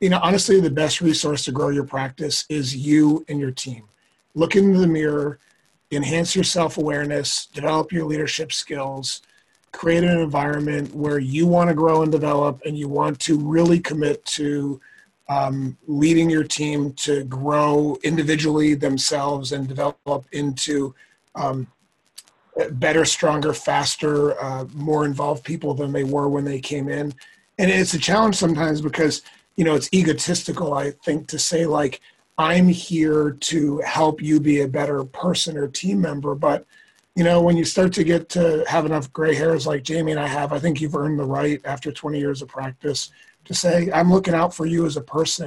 you know, honestly, the best resource to grow your practice is you and your team. Look into the mirror, enhance your self awareness, develop your leadership skills, create an environment where you want to grow and develop and you want to really commit to um, leading your team to grow individually themselves and develop into um, better, stronger, faster, uh, more involved people than they were when they came in. And it's a challenge sometimes because, you know, it's egotistical, I think, to say, like, I'm here to help you be a better person or team member. But, you know, when you start to get to have enough gray hairs like Jamie and I have, I think you've earned the right after 20 years of practice to say, I'm looking out for you as a person